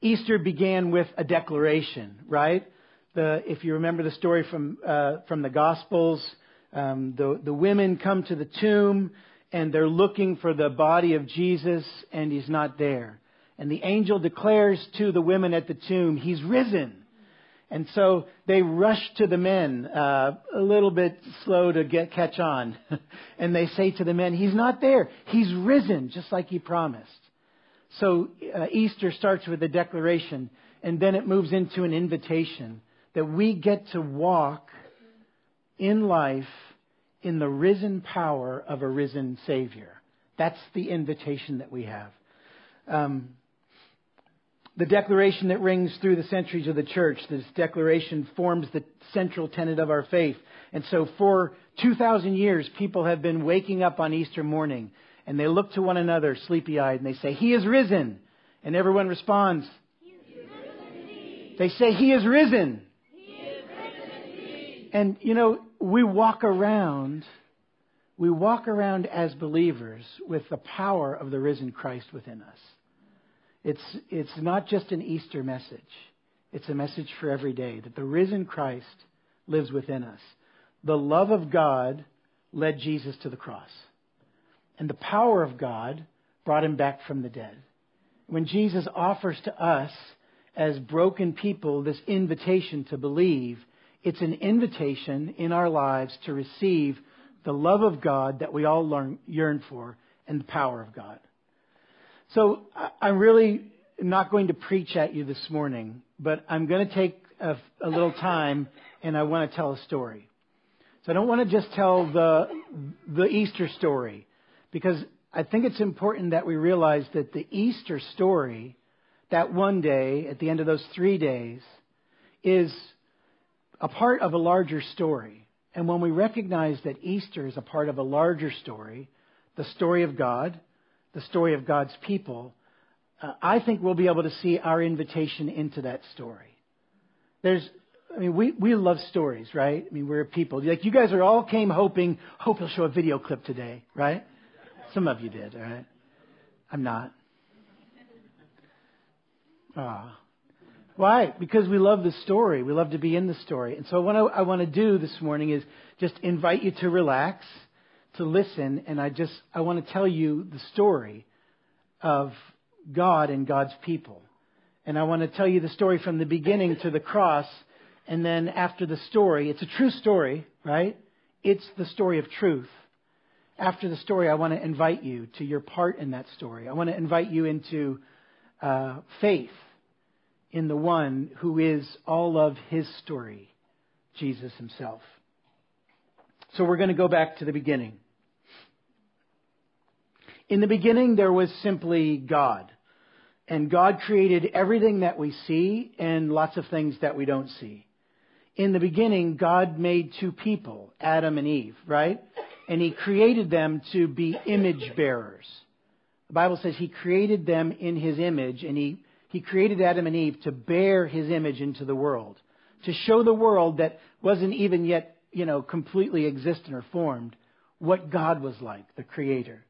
Easter began with a declaration, right? The, if you remember the story from, uh, from the Gospels, um, the, the women come to the tomb and they're looking for the body of Jesus and he's not there. And the angel declares to the women at the tomb, He's risen. And so they rush to the men, uh, a little bit slow to get catch on, and they say to the men, "He's not there. He's risen, just like he promised." So uh, Easter starts with a declaration, and then it moves into an invitation that we get to walk in life in the risen power of a risen Savior. That's the invitation that we have. Um, the declaration that rings through the centuries of the church, this declaration forms the central tenet of our faith. And so for 2,000 years, people have been waking up on Easter morning and they look to one another sleepy eyed and they say, He is risen. And everyone responds, They say, He is risen. He is risen and, you know, we walk around, we walk around as believers with the power of the risen Christ within us. It's, it's not just an Easter message. It's a message for every day that the risen Christ lives within us. The love of God led Jesus to the cross. And the power of God brought him back from the dead. When Jesus offers to us as broken people this invitation to believe, it's an invitation in our lives to receive the love of God that we all learn, yearn for and the power of God. So I'm really not going to preach at you this morning, but I'm going to take a, a little time and I want to tell a story. So I don't want to just tell the, the Easter story because I think it's important that we realize that the Easter story, that one day at the end of those three days, is a part of a larger story. And when we recognize that Easter is a part of a larger story, the story of God, the story of God's people, uh, I think we'll be able to see our invitation into that story. There's, I mean, we, we love stories, right? I mean, we're people. Like, you guys are all came hoping, hope he'll show a video clip today, right? Some of you did, all right? I'm not. Ah. Why? Because we love the story. We love to be in the story. And so what I, I want to do this morning is just invite you to relax to listen, and I just I want to tell you the story of God and God's people. And I want to tell you the story from the beginning to the cross, and then after the story, it's a true story, right? It's the story of truth. After the story, I want to invite you to your part in that story. I want to invite you into uh, faith in the one who is all of his story, Jesus himself. So we're going to go back to the beginning. In the beginning, there was simply God. And God created everything that we see and lots of things that we don't see. In the beginning, God made two people, Adam and Eve, right? And He created them to be image bearers. The Bible says He created them in His image, and He, he created Adam and Eve to bear His image into the world, to show the world that wasn't even yet, you know, completely existent or formed, what God was like, the Creator.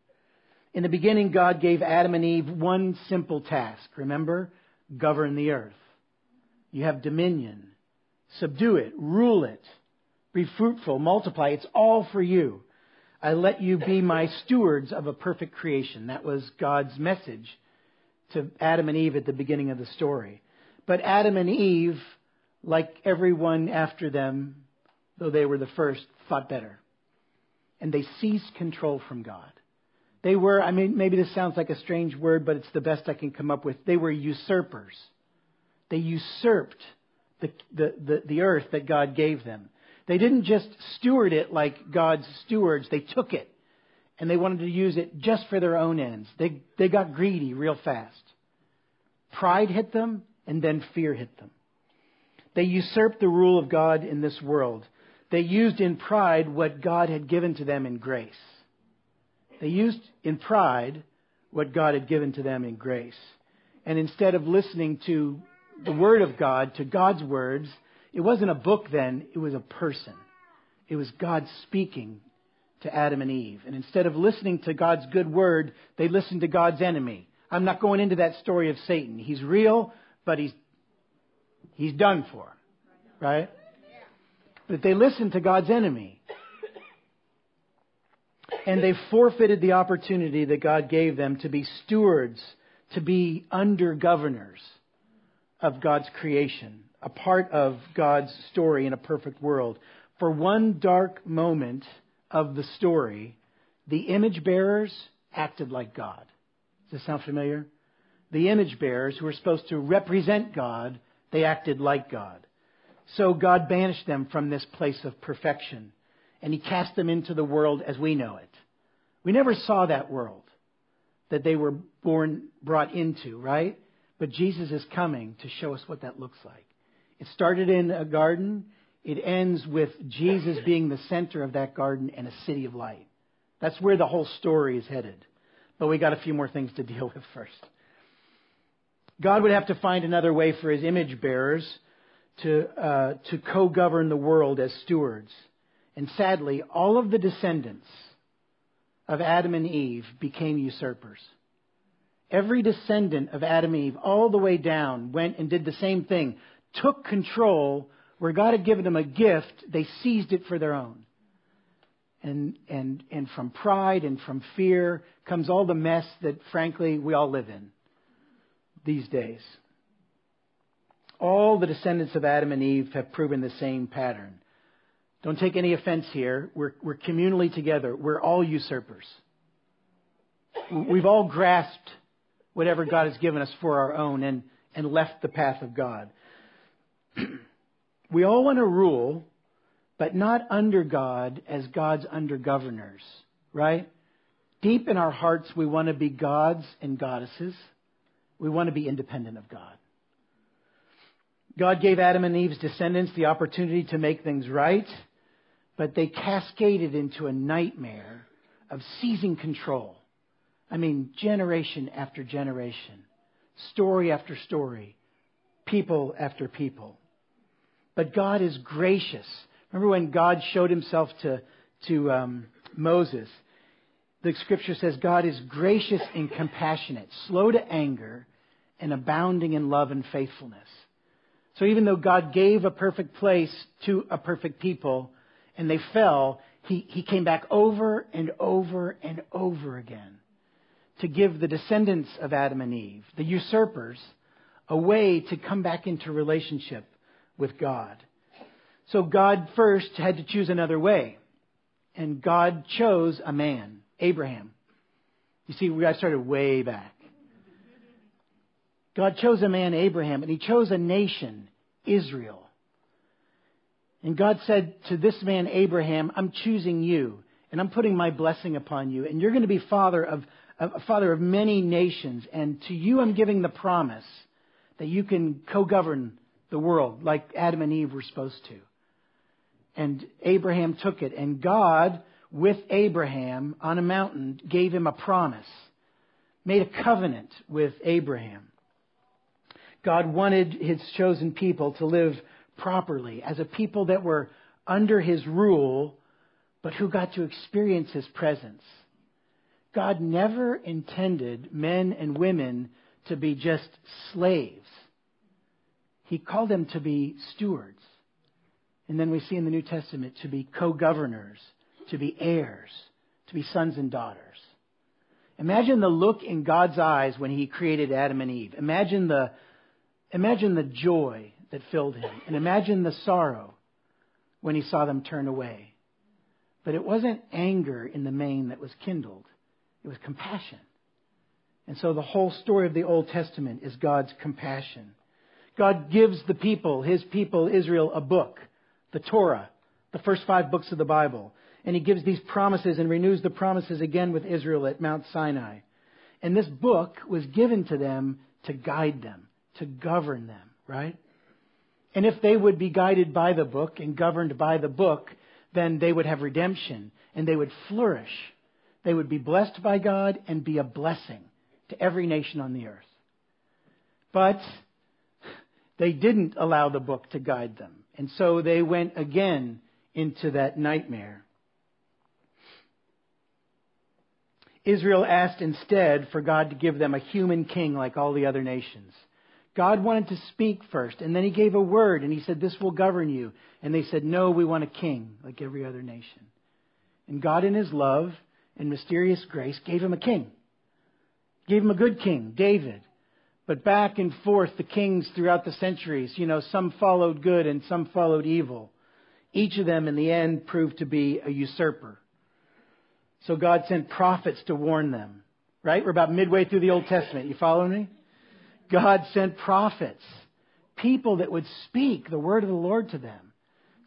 In the beginning, God gave Adam and Eve one simple task. Remember? Govern the earth. You have dominion. Subdue it. Rule it. Be fruitful. Multiply. It's all for you. I let you be my stewards of a perfect creation. That was God's message to Adam and Eve at the beginning of the story. But Adam and Eve, like everyone after them, though they were the first, thought better. And they seized control from God. They were, I mean, maybe this sounds like a strange word, but it's the best I can come up with. They were usurpers. They usurped the, the, the, the earth that God gave them. They didn't just steward it like God's stewards, they took it and they wanted to use it just for their own ends. They, they got greedy real fast. Pride hit them, and then fear hit them. They usurped the rule of God in this world. They used in pride what God had given to them in grace. They used in pride what God had given to them in grace. And instead of listening to the Word of God, to God's words, it wasn't a book then, it was a person. It was God speaking to Adam and Eve. And instead of listening to God's good word, they listened to God's enemy. I'm not going into that story of Satan. He's real, but he's, he's done for. Right? But they listened to God's enemy. And they forfeited the opportunity that God gave them to be stewards, to be under governors of God's creation, a part of God's story in a perfect world. For one dark moment of the story, the image bearers acted like God. Does this sound familiar? The image bearers who were supposed to represent God, they acted like God. So God banished them from this place of perfection, and He cast them into the world as we know it. We never saw that world that they were born, brought into, right? But Jesus is coming to show us what that looks like. It started in a garden. It ends with Jesus being the center of that garden and a city of light. That's where the whole story is headed. But we got a few more things to deal with first. God would have to find another way for his image bearers to, uh, to co govern the world as stewards. And sadly, all of the descendants of Adam and Eve became usurpers. Every descendant of Adam and Eve, all the way down, went and did the same thing, took control where God had given them a gift, they seized it for their own. And, and, and from pride and from fear comes all the mess that, frankly, we all live in these days. All the descendants of Adam and Eve have proven the same pattern. Don't take any offense here. We're, we're communally together. We're all usurpers. We've all grasped whatever God has given us for our own and, and left the path of God. we all want to rule, but not under God as God's under governors, right? Deep in our hearts, we want to be gods and goddesses. We want to be independent of God. God gave Adam and Eve's descendants the opportunity to make things right, but they cascaded into a nightmare of seizing control. I mean, generation after generation, story after story, people after people. But God is gracious. Remember when God showed himself to, to um, Moses? The scripture says God is gracious and compassionate, slow to anger, and abounding in love and faithfulness. So even though God gave a perfect place to a perfect people and they fell, he, he came back over and over and over again to give the descendants of Adam and Eve, the usurpers, a way to come back into relationship with God. So God first had to choose another way. And God chose a man, Abraham. You see, we got started way back. God chose a man, Abraham, and he chose a nation, Israel. And God said to this man, Abraham, I'm choosing you, and I'm putting my blessing upon you, and you're going to be father of, a father of many nations, and to you I'm giving the promise that you can co-govern the world like Adam and Eve were supposed to. And Abraham took it, and God, with Abraham on a mountain, gave him a promise, made a covenant with Abraham. God wanted his chosen people to live properly as a people that were under his rule, but who got to experience his presence. God never intended men and women to be just slaves. He called them to be stewards. And then we see in the New Testament to be co governors, to be heirs, to be sons and daughters. Imagine the look in God's eyes when He created Adam and Eve. Imagine the, Imagine the joy that filled him, and imagine the sorrow when he saw them turn away. But it wasn't anger in the main that was kindled, it was compassion. And so the whole story of the Old Testament is God's compassion. God gives the people, his people, Israel, a book, the Torah, the first five books of the Bible. And he gives these promises and renews the promises again with Israel at Mount Sinai. And this book was given to them to guide them to govern them, right? And if they would be guided by the book and governed by the book, then they would have redemption and they would flourish. They would be blessed by God and be a blessing to every nation on the earth. But they didn't allow the book to guide them. And so they went again into that nightmare. Israel asked instead for God to give them a human king like all the other nations. God wanted to speak first, and then he gave a word, and he said, This will govern you. And they said, No, we want a king, like every other nation. And God, in his love and mysterious grace, gave him a king. Gave him a good king, David. But back and forth, the kings throughout the centuries, you know, some followed good and some followed evil. Each of them, in the end, proved to be a usurper. So God sent prophets to warn them. Right? We're about midway through the Old Testament. You follow me? God sent prophets, people that would speak the word of the Lord to them.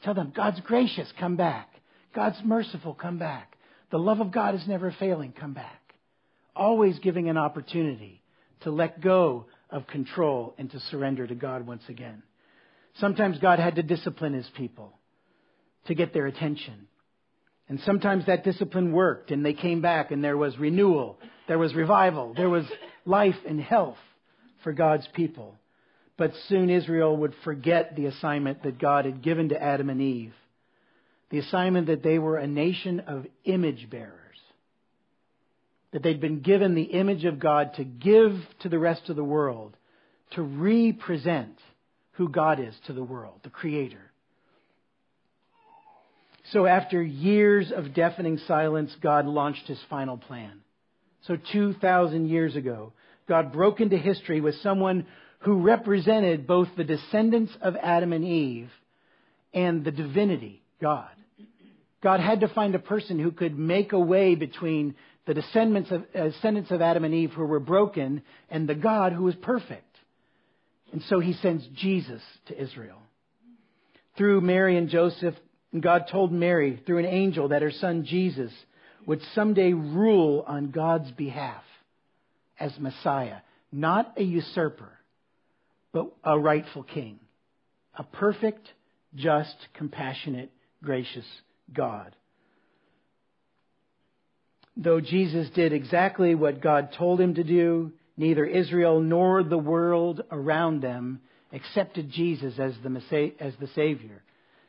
Tell them, God's gracious, come back. God's merciful, come back. The love of God is never failing, come back. Always giving an opportunity to let go of control and to surrender to God once again. Sometimes God had to discipline his people to get their attention. And sometimes that discipline worked and they came back and there was renewal, there was revival, there was life and health for God's people. But soon Israel would forget the assignment that God had given to Adam and Eve. The assignment that they were a nation of image bearers. That they'd been given the image of God to give to the rest of the world, to represent who God is to the world, the Creator. So after years of deafening silence, God launched his final plan. So 2,000 years ago, God broke into history with someone who represented both the descendants of Adam and Eve and the divinity, God. God had to find a person who could make a way between the descendants of, uh, descendants of Adam and Eve who were broken and the God who was perfect. And so he sends Jesus to Israel. Through Mary and Joseph, God told Mary through an angel that her son Jesus would someday rule on God's behalf as Messiah, not a usurper, but a rightful king, a perfect, just, compassionate, gracious God. Though Jesus did exactly what God told him to do, neither Israel nor the world around them accepted Jesus as the, as the Savior.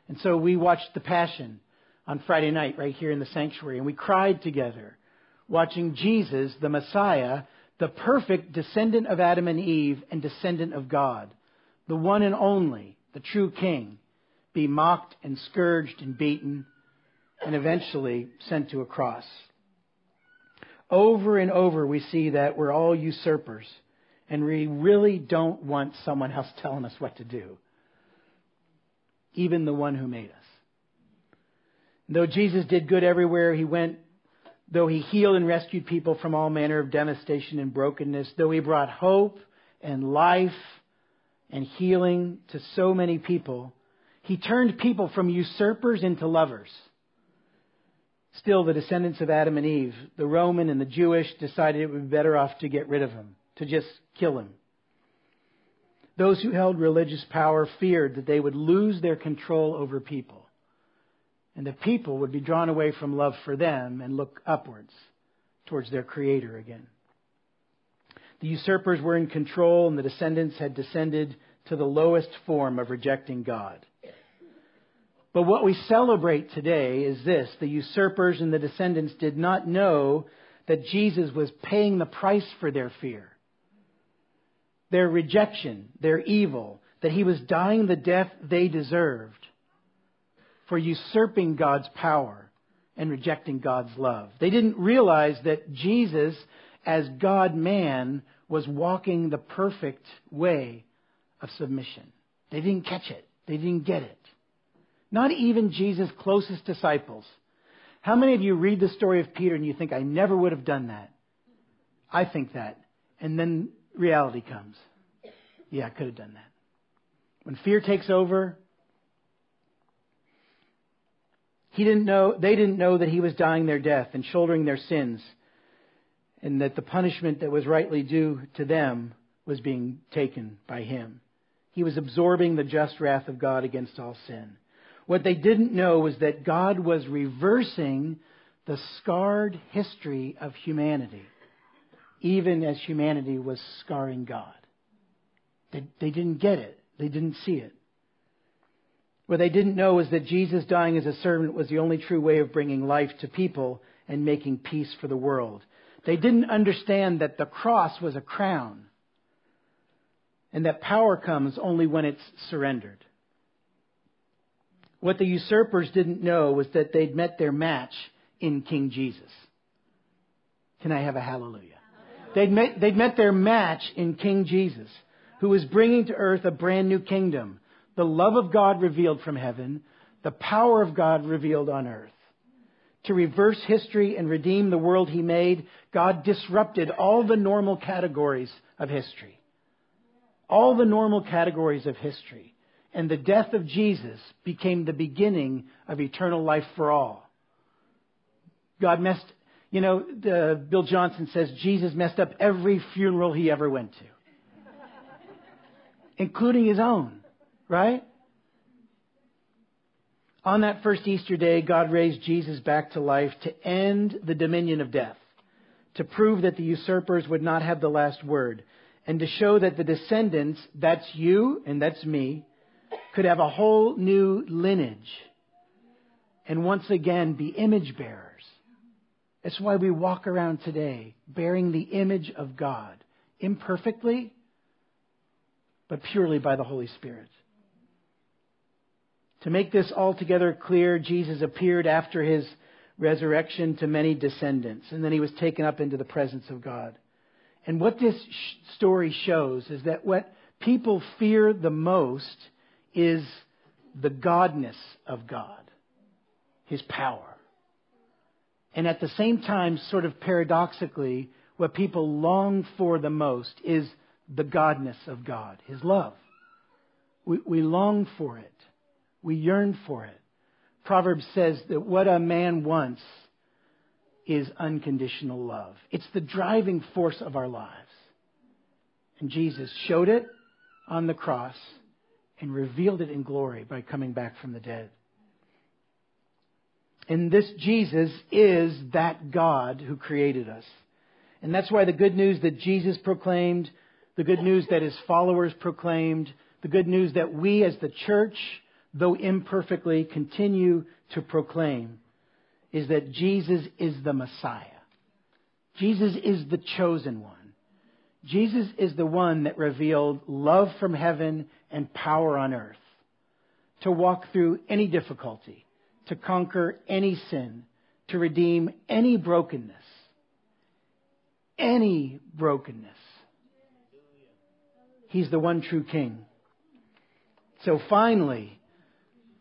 And so we watched The Passion on Friday night right here in the sanctuary, and we cried together, watching Jesus, the Messiah, the perfect descendant of Adam and Eve and descendant of God, the one and only, the true King, be mocked and scourged and beaten and eventually sent to a cross. Over and over, we see that we're all usurpers, and we really don't want someone else telling us what to do even the one who made us. Though Jesus did good everywhere he went, though he healed and rescued people from all manner of devastation and brokenness, though he brought hope and life and healing to so many people, he turned people from usurpers into lovers. Still, the descendants of Adam and Eve, the Roman and the Jewish, decided it would be better off to get rid of him, to just kill him. Those who held religious power feared that they would lose their control over people, and that people would be drawn away from love for them and look upwards towards their Creator again. The usurpers were in control, and the descendants had descended to the lowest form of rejecting God. But what we celebrate today is this the usurpers and the descendants did not know that Jesus was paying the price for their fear their rejection, their evil, that he was dying the death they deserved for usurping God's power and rejecting God's love. They didn't realize that Jesus, as God man, was walking the perfect way of submission. They didn't catch it. They didn't get it. Not even Jesus' closest disciples. How many of you read the story of Peter and you think, I never would have done that? I think that. And then reality comes. Yeah, I could have done that. When fear takes over, he didn't know, they didn't know that he was dying their death and shouldering their sins, and that the punishment that was rightly due to them was being taken by him. He was absorbing the just wrath of God against all sin. What they didn't know was that God was reversing the scarred history of humanity even as humanity was scarring God. They, they didn't get it. They didn't see it. What they didn't know was that Jesus dying as a servant was the only true way of bringing life to people and making peace for the world. They didn't understand that the cross was a crown. and that power comes only when it's surrendered. What the usurpers didn't know was that they'd met their match in King Jesus. Can I have a hallelujah? They'd met, they'd met their match in King Jesus, who was bringing to earth a brand new kingdom. The love of God revealed from heaven, the power of God revealed on earth. To reverse history and redeem the world he made, God disrupted all the normal categories of history. All the normal categories of history. And the death of Jesus became the beginning of eternal life for all. God messed, you know, Bill Johnson says Jesus messed up every funeral he ever went to, including his own, right? On that first Easter day, God raised Jesus back to life to end the dominion of death, to prove that the usurpers would not have the last word, and to show that the descendants, that's you and that's me, could have a whole new lineage and once again be image bearers. That's why we walk around today bearing the image of God, imperfectly, but purely by the Holy Spirit. To make this altogether clear, Jesus appeared after his resurrection to many descendants, and then he was taken up into the presence of God. And what this story shows is that what people fear the most is the godness of God, his power. And at the same time, sort of paradoxically, what people long for the most is the godness of God, his love. We, we long for it. We yearn for it. Proverbs says that what a man wants is unconditional love. It's the driving force of our lives. And Jesus showed it on the cross and revealed it in glory by coming back from the dead. And this Jesus is that God who created us. And that's why the good news that Jesus proclaimed, the good news that his followers proclaimed, the good news that we as the church though imperfectly, continue to proclaim is that Jesus is the Messiah. Jesus is the chosen one. Jesus is the one that revealed love from heaven and power on earth to walk through any difficulty, to conquer any sin, to redeem any brokenness. Any brokenness. He's the one true King. So finally,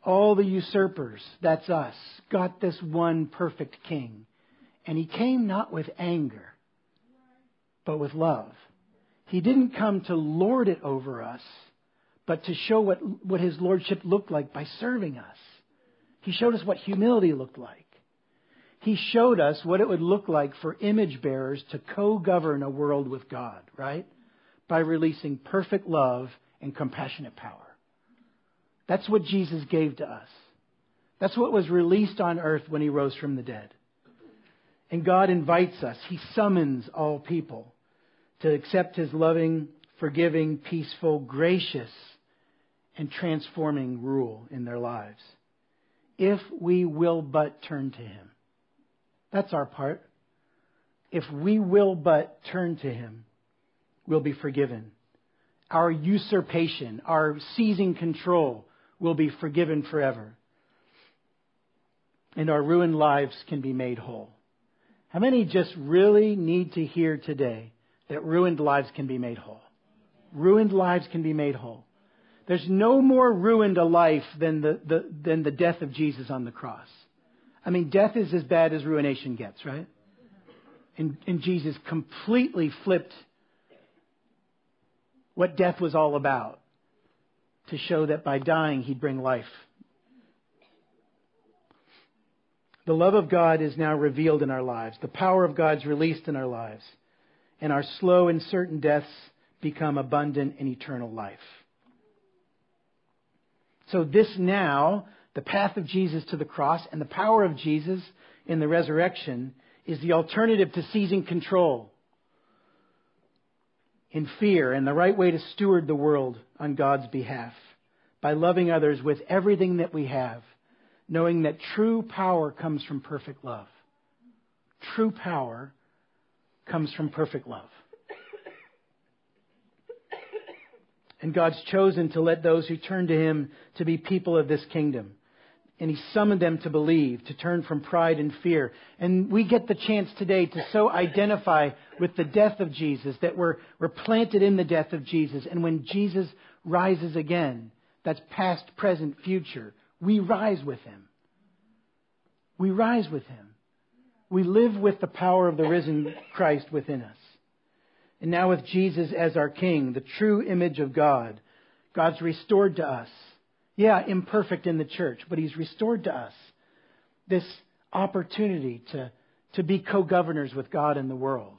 all the usurpers, that's us, got this one perfect king. And he came not with anger, but with love. He didn't come to lord it over us, but to show what, what his lordship looked like by serving us. He showed us what humility looked like. He showed us what it would look like for image bearers to co govern a world with God, right? By releasing perfect love and compassionate power. That's what Jesus gave to us. That's what was released on earth when he rose from the dead. And God invites us, he summons all people to accept his loving, forgiving, peaceful, gracious, and transforming rule in their lives. If we will but turn to him. That's our part. If we will but turn to him, we'll be forgiven. Our usurpation, our seizing control, will be forgiven forever. And our ruined lives can be made whole. How many just really need to hear today that ruined lives can be made whole? Ruined lives can be made whole. There's no more ruined a life than the, the, than the death of Jesus on the cross. I mean, death is as bad as ruination gets, right? And, and Jesus completely flipped what death was all about to show that by dying he'd bring life. The love of God is now revealed in our lives. The power of God's released in our lives. And our slow and certain deaths become abundant and eternal life. So this now, the path of Jesus to the cross and the power of Jesus in the resurrection is the alternative to seizing control in fear and the right way to steward the world on God's behalf by loving others with everything that we have, knowing that true power comes from perfect love. True power comes from perfect love. And God's chosen to let those who turn to Him to be people of this kingdom. And He summoned them to believe, to turn from pride and fear. And we get the chance today to so identify with the death of Jesus that we're, we're planted in the death of Jesus. And when Jesus rises again, that's past, present, future, we rise with Him. We rise with Him. We live with the power of the risen Christ within us. And now with Jesus as our King, the true image of God, God's restored to us. Yeah, imperfect in the church, but He's restored to us this opportunity to, to be co governors with God in the world.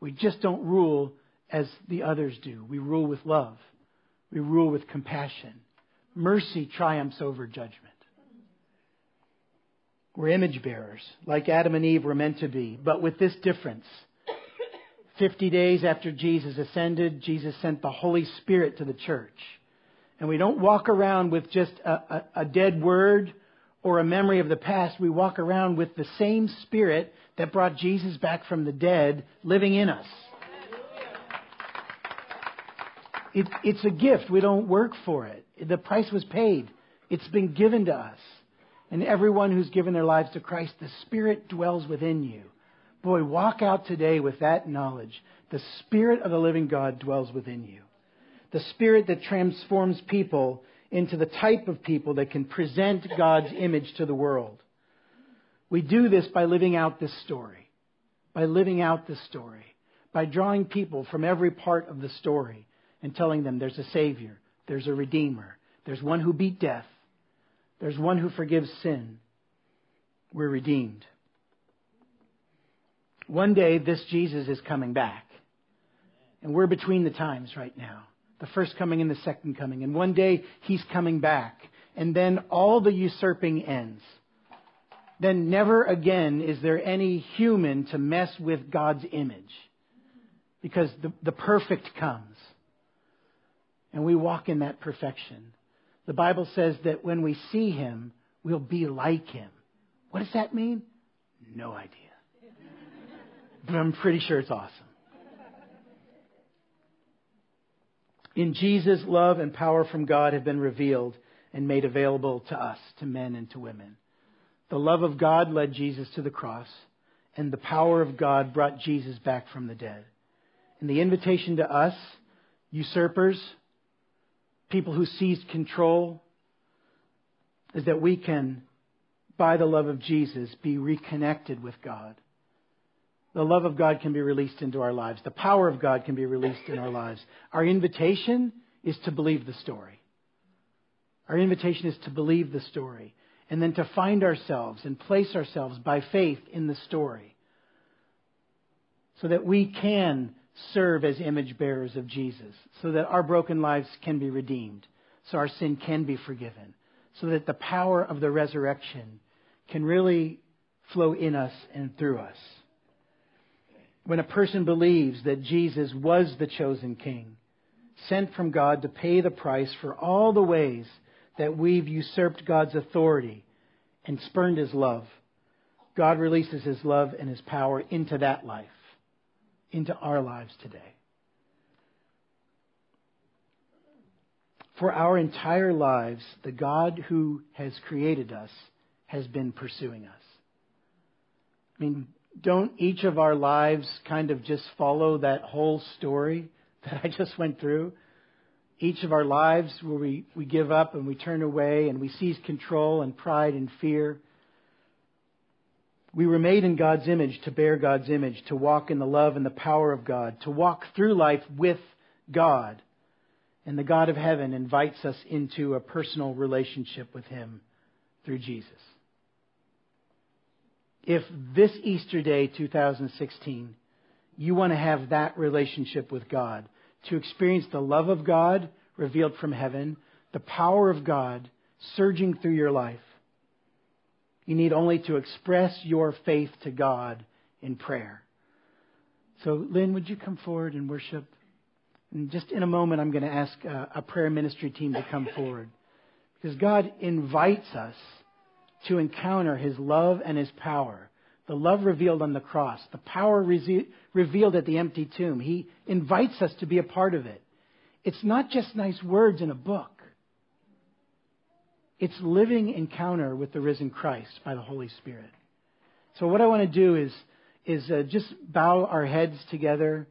We just don't rule as the others do. We rule with love, we rule with compassion. Mercy triumphs over judgment. We're image bearers, like Adam and Eve were meant to be, but with this difference. 50 days after Jesus ascended, Jesus sent the Holy Spirit to the church. And we don't walk around with just a, a, a, dead word or a memory of the past. We walk around with the same Spirit that brought Jesus back from the dead living in us. It, it's a gift. We don't work for it. The price was paid. It's been given to us. And everyone who's given their lives to Christ, the Spirit dwells within you. Boy, walk out today with that knowledge. The Spirit of the living God dwells within you. The Spirit that transforms people into the type of people that can present God's image to the world. We do this by living out this story. By living out this story. By drawing people from every part of the story and telling them there's a Savior, there's a Redeemer, there's one who beat death, there's one who forgives sin. We're redeemed. One day, this Jesus is coming back. And we're between the times right now the first coming and the second coming. And one day, he's coming back. And then all the usurping ends. Then never again is there any human to mess with God's image. Because the, the perfect comes. And we walk in that perfection. The Bible says that when we see him, we'll be like him. What does that mean? No idea but I'm pretty sure it's awesome. In Jesus, love and power from God have been revealed and made available to us, to men and to women. The love of God led Jesus to the cross, and the power of God brought Jesus back from the dead. And the invitation to us, usurpers, people who seized control, is that we can, by the love of Jesus, be reconnected with God the love of God can be released into our lives. The power of God can be released in our lives. Our invitation is to believe the story. Our invitation is to believe the story and then to find ourselves and place ourselves by faith in the story so that we can serve as image bearers of Jesus, so that our broken lives can be redeemed, so our sin can be forgiven, so that the power of the resurrection can really flow in us and through us. When a person believes that Jesus was the chosen king, sent from God to pay the price for all the ways that we've usurped God's authority and spurned his love, God releases his love and his power into that life, into our lives today. For our entire lives, the God who has created us has been pursuing us. I mean, don't each of our lives kind of just follow that whole story that I just went through? Each of our lives where we, we give up and we turn away and we seize control and pride and fear. We were made in God's image to bear God's image, to walk in the love and the power of God, to walk through life with God. And the God of heaven invites us into a personal relationship with Him through Jesus if this Easter Day 2016, you want to have that relationship with God, to experience the love of God revealed from heaven, the power of God surging through your life, you need only to express your faith to God in prayer. So, Lynn, would you come forward and worship? And just in a moment, I'm going to ask a, prayer ministry team to come forward. Because God invites us to encounter his love and his power. The love revealed on the cross, the power re- revealed at the empty tomb. He invites us to be a part of it. it's not just nice words in a book. It's living encounter with the risen Christ by the Holy Spirit. So what I want to do is is uh, just bow our heads together,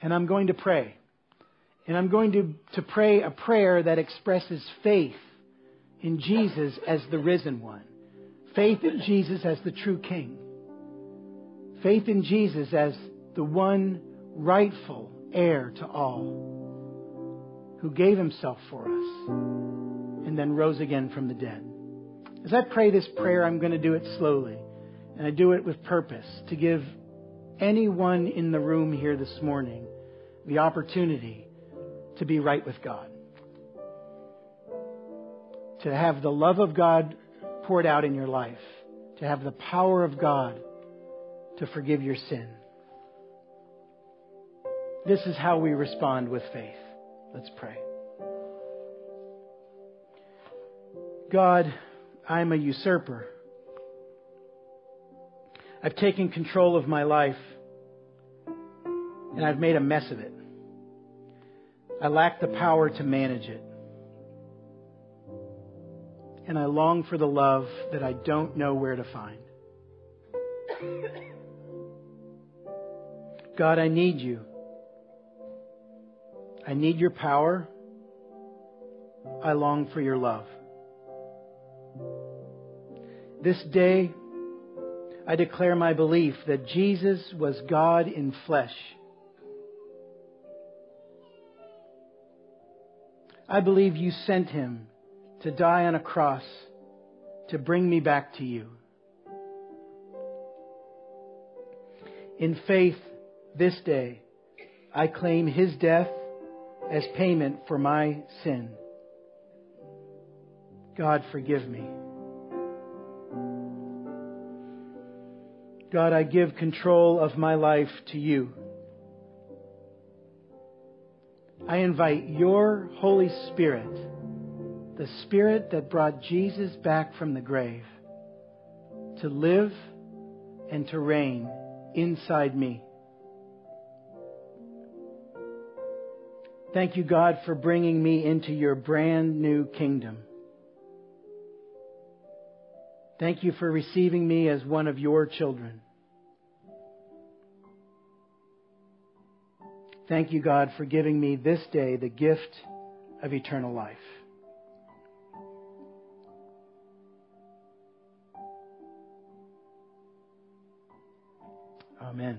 and I'm going to pray, and I'm going to to pray a prayer that expresses faith in Jesus as the risen one, faith in Jesus as the true King, faith in Jesus as the one rightful heir to all, who gave himself for us and then rose again from the dead. As I pray this prayer, I'm going to do it slowly. And I do it with purpose to give anyone in the room here this morning the opportunity to be right with God. To have the love of God poured out in your life. To have the power of God to forgive your sin. This is how we respond with faith. Let's pray. God, I'm a usurper. I've taken control of my life and I've made a mess of it. I lack the power to manage it. And I long for the love that I don't know where to find. God, I need you. I need your power. I long for your love. This day, I declare my belief that Jesus was God in flesh. I believe you sent him to die on a cross to bring me back to you. In faith, this day, I claim his death as payment for my sin. God, forgive me. God, I give control of my life to you. I invite your Holy Spirit, the Spirit that brought Jesus back from the grave, to live and to reign inside me. Thank you, God, for bringing me into your brand new kingdom. Thank you for receiving me as one of your children. Thank you, God, for giving me this day the gift of eternal life. Amen.